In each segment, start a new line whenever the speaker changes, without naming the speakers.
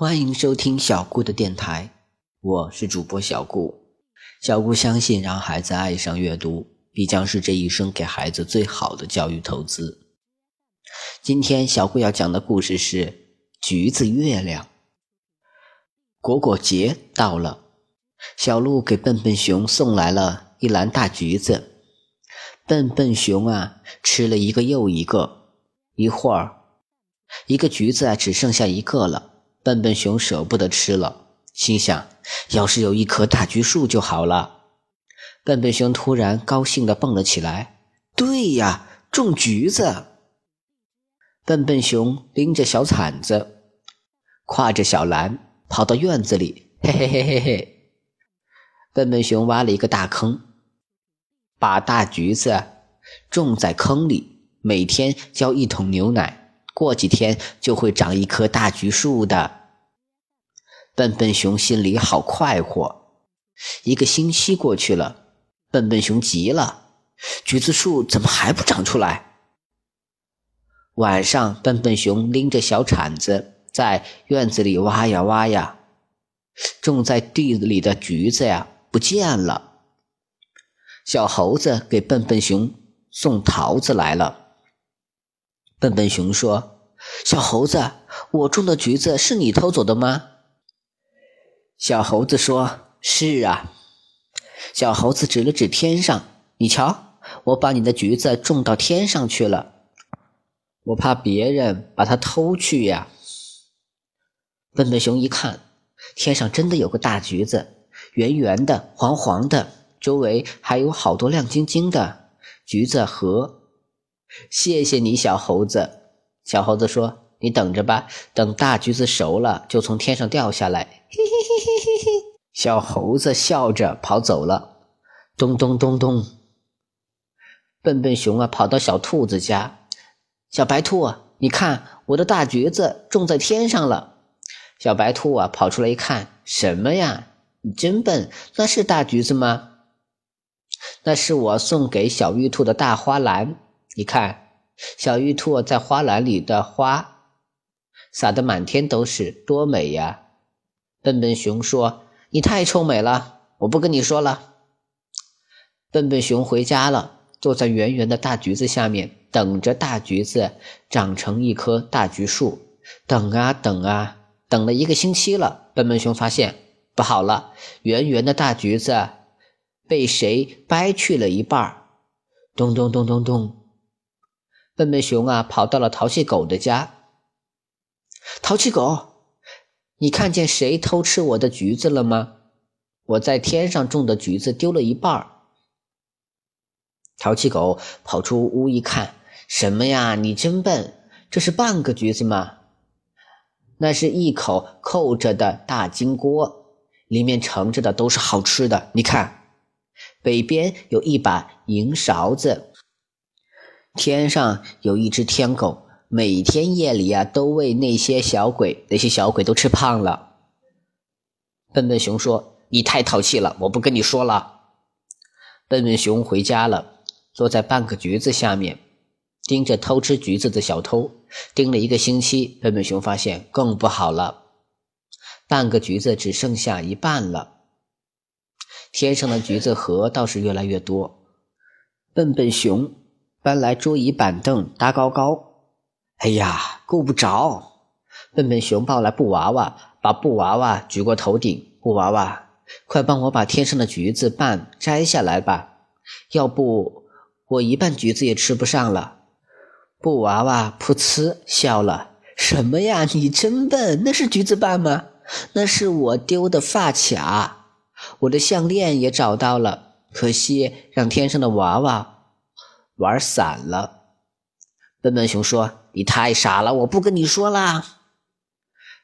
欢迎收听小顾的电台，我是主播小顾。小顾相信，让孩子爱上阅读，必将是这一生给孩子最好的教育投资。今天小顾要讲的故事是《橘子月亮》。果果节到了，小鹿给笨笨熊送来了一篮大橘子。笨笨熊啊，吃了一个又一个，一会儿，一个橘子啊，只剩下一个了。笨笨熊舍不得吃了，心想：要是有一棵大橘树就好了。笨笨熊突然高兴地蹦了起来：“对呀，种橘子！”笨笨熊拎着小铲子，挎着小篮，跑到院子里，嘿嘿嘿嘿嘿。笨笨熊挖了一个大坑，把大橘子种在坑里，每天浇一桶牛奶，过几天就会长一棵大橘树的。笨笨熊心里好快活。一个星期过去了，笨笨熊急了：“橘子树怎么还不长出来？”晚上，笨笨熊拎着小铲子在院子里挖呀挖呀，种在地里的橘子呀不见了。小猴子给笨笨熊送桃子来了。笨笨熊说：“小猴子，我种的橘子是你偷走的吗？”小猴子说：“是啊。”小猴子指了指天上：“你瞧，我把你的橘子种到天上去了。我怕别人把它偷去呀。”笨笨熊一看，天上真的有个大橘子，圆圆的、黄黄的，周围还有好多亮晶晶的橘子核。谢谢你，小猴子。小猴子说。你等着吧，等大橘子熟了，就从天上掉下来。嘿嘿嘿嘿嘿嘿！小猴子笑着跑走了。咚咚咚咚！笨笨熊啊，跑到小兔子家。小白兔，你看我的大橘子种在天上了。小白兔啊，跑出来一看，什么呀？你真笨，那是大橘子吗？那是我送给小玉兔的大花篮。你看，小玉兔在花篮里的花。撒得满天都是，多美呀！笨笨熊说：“你太臭美了，我不跟你说了。”笨笨熊回家了，坐在圆圆的大橘子下面，等着大橘子长成一棵大橘树。等啊等啊，等了一个星期了，笨笨熊发现不好了，圆圆的大橘子被谁掰去了一半咚咚咚咚咚！笨笨熊啊，跑到了淘气狗的家。淘气狗，你看见谁偷吃我的橘子了吗？我在天上种的橘子丢了一半。淘气狗跑出屋一看，什么呀？你真笨，这是半个橘子吗？那是一口扣着的大金锅，里面盛着的都是好吃的。你看，北边有一把银勺子，天上有一只天狗。每天夜里呀，都喂那些小鬼，那些小鬼都吃胖了。笨笨熊说：“你太淘气了，我不跟你说了。”笨笨熊回家了，坐在半个橘子下面，盯着偷吃橘子的小偷，盯了一个星期。笨笨熊发现更不好了，半个橘子只剩下一半了。天上的橘子核倒是越来越多。笨笨熊搬来桌椅板凳搭高高。哎呀，够不着！笨笨熊抱来布娃娃，把布娃娃举过头顶。布娃娃，快帮我把天上的橘子瓣摘下来吧，要不我一半橘子也吃不上了。布娃娃噗呲笑了：“什么呀？你真笨！那是橘子瓣吗？那是我丢的发卡，我的项链也找到了，可惜让天上的娃娃玩散了。”笨笨熊说：“你太傻了，我不跟你说啦。”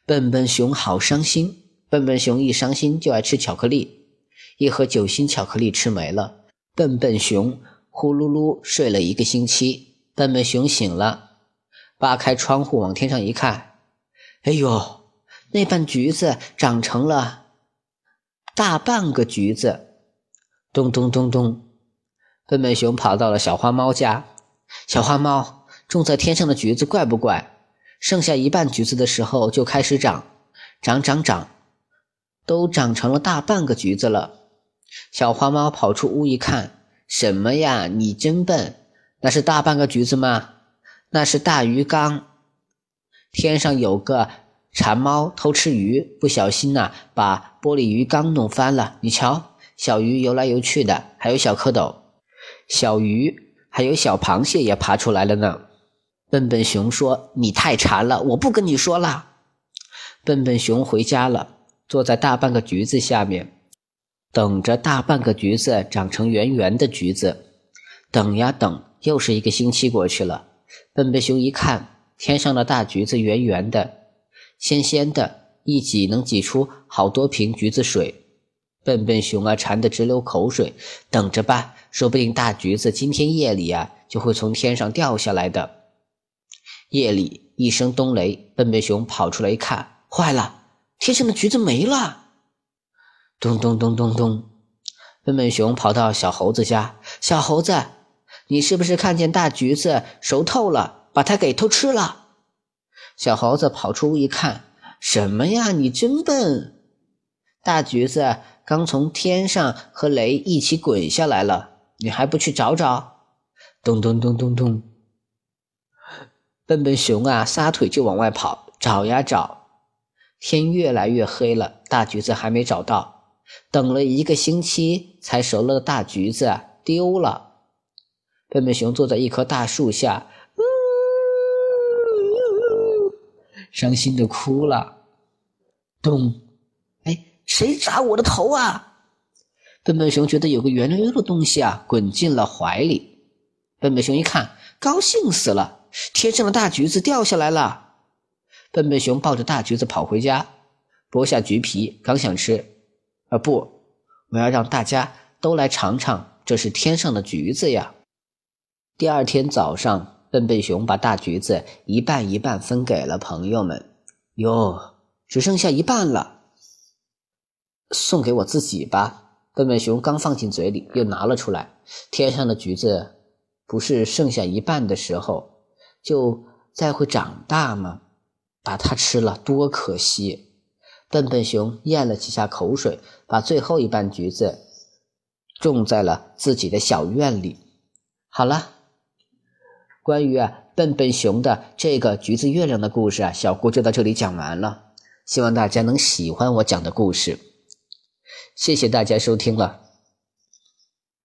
笨笨熊好伤心。笨笨熊一伤心就爱吃巧克力，一盒酒心巧克力吃没了。笨笨熊呼噜噜睡了一个星期。笨笨熊醒了，扒开窗户往天上一看，哎呦，那半橘子长成了大半个橘子。咚咚咚咚，笨笨熊跑到了小花猫家。小花猫。种在天上的橘子怪不怪？剩下一半橘子的时候就开始长，长长长，都长成了大半个橘子了。小花猫跑出屋一看，什么呀？你真笨！那是大半个橘子吗？那是大鱼缸。天上有个馋猫偷吃鱼，不小心呐，把玻璃鱼缸弄翻了。你瞧，小鱼游来游去的，还有小蝌蚪、小鱼，还有小螃蟹也爬出来了呢。笨笨熊说：“你太馋了，我不跟你说了。”笨笨熊回家了，坐在大半个橘子下面，等着大半个橘子长成圆圆的橘子。等呀等，又是一个星期过去了。笨笨熊一看，天上的大橘子圆圆的、鲜鲜的，一挤能挤出好多瓶橘子水。笨笨熊啊，馋得直流口水。等着吧，说不定大橘子今天夜里呀，就会从天上掉下来的。夜里一声冬雷，笨笨熊跑出来一看，坏了，天上的橘子没了！咚咚咚咚咚，笨笨熊跑到小猴子家，小猴子，你是不是看见大橘子熟透了，把它给偷吃了？小猴子跑出屋一看，什么呀？你真笨！大橘子刚从天上和雷一起滚下来了，你还不去找找？咚咚咚咚咚。笨笨熊啊，撒腿就往外跑，找呀找，天越来越黑了，大橘子还没找到，等了一个星期才熟了的大橘子丢了。笨笨熊坐在一棵大树下，伤心的哭了。咚！哎，谁砸我的头啊？笨笨熊觉得有个圆溜溜的东西啊，滚进了怀里。笨笨熊一看，高兴死了。天上的大橘子掉下来了，笨笨熊抱着大橘子跑回家，剥下橘皮，刚想吃，啊不，我要让大家都来尝尝，这是天上的橘子呀。第二天早上，笨笨熊把大橘子一半一半分给了朋友们，哟，只剩下一半了，送给我自己吧。笨笨熊刚放进嘴里，又拿了出来。天上的橘子不是剩下一半的时候。就再会长大吗？把它吃了多可惜！笨笨熊咽了几下口水，把最后一半橘子种在了自己的小院里。好了，关于啊笨笨熊的这个橘子月亮的故事啊，小姑就到这里讲完了。希望大家能喜欢我讲的故事。谢谢大家收听了。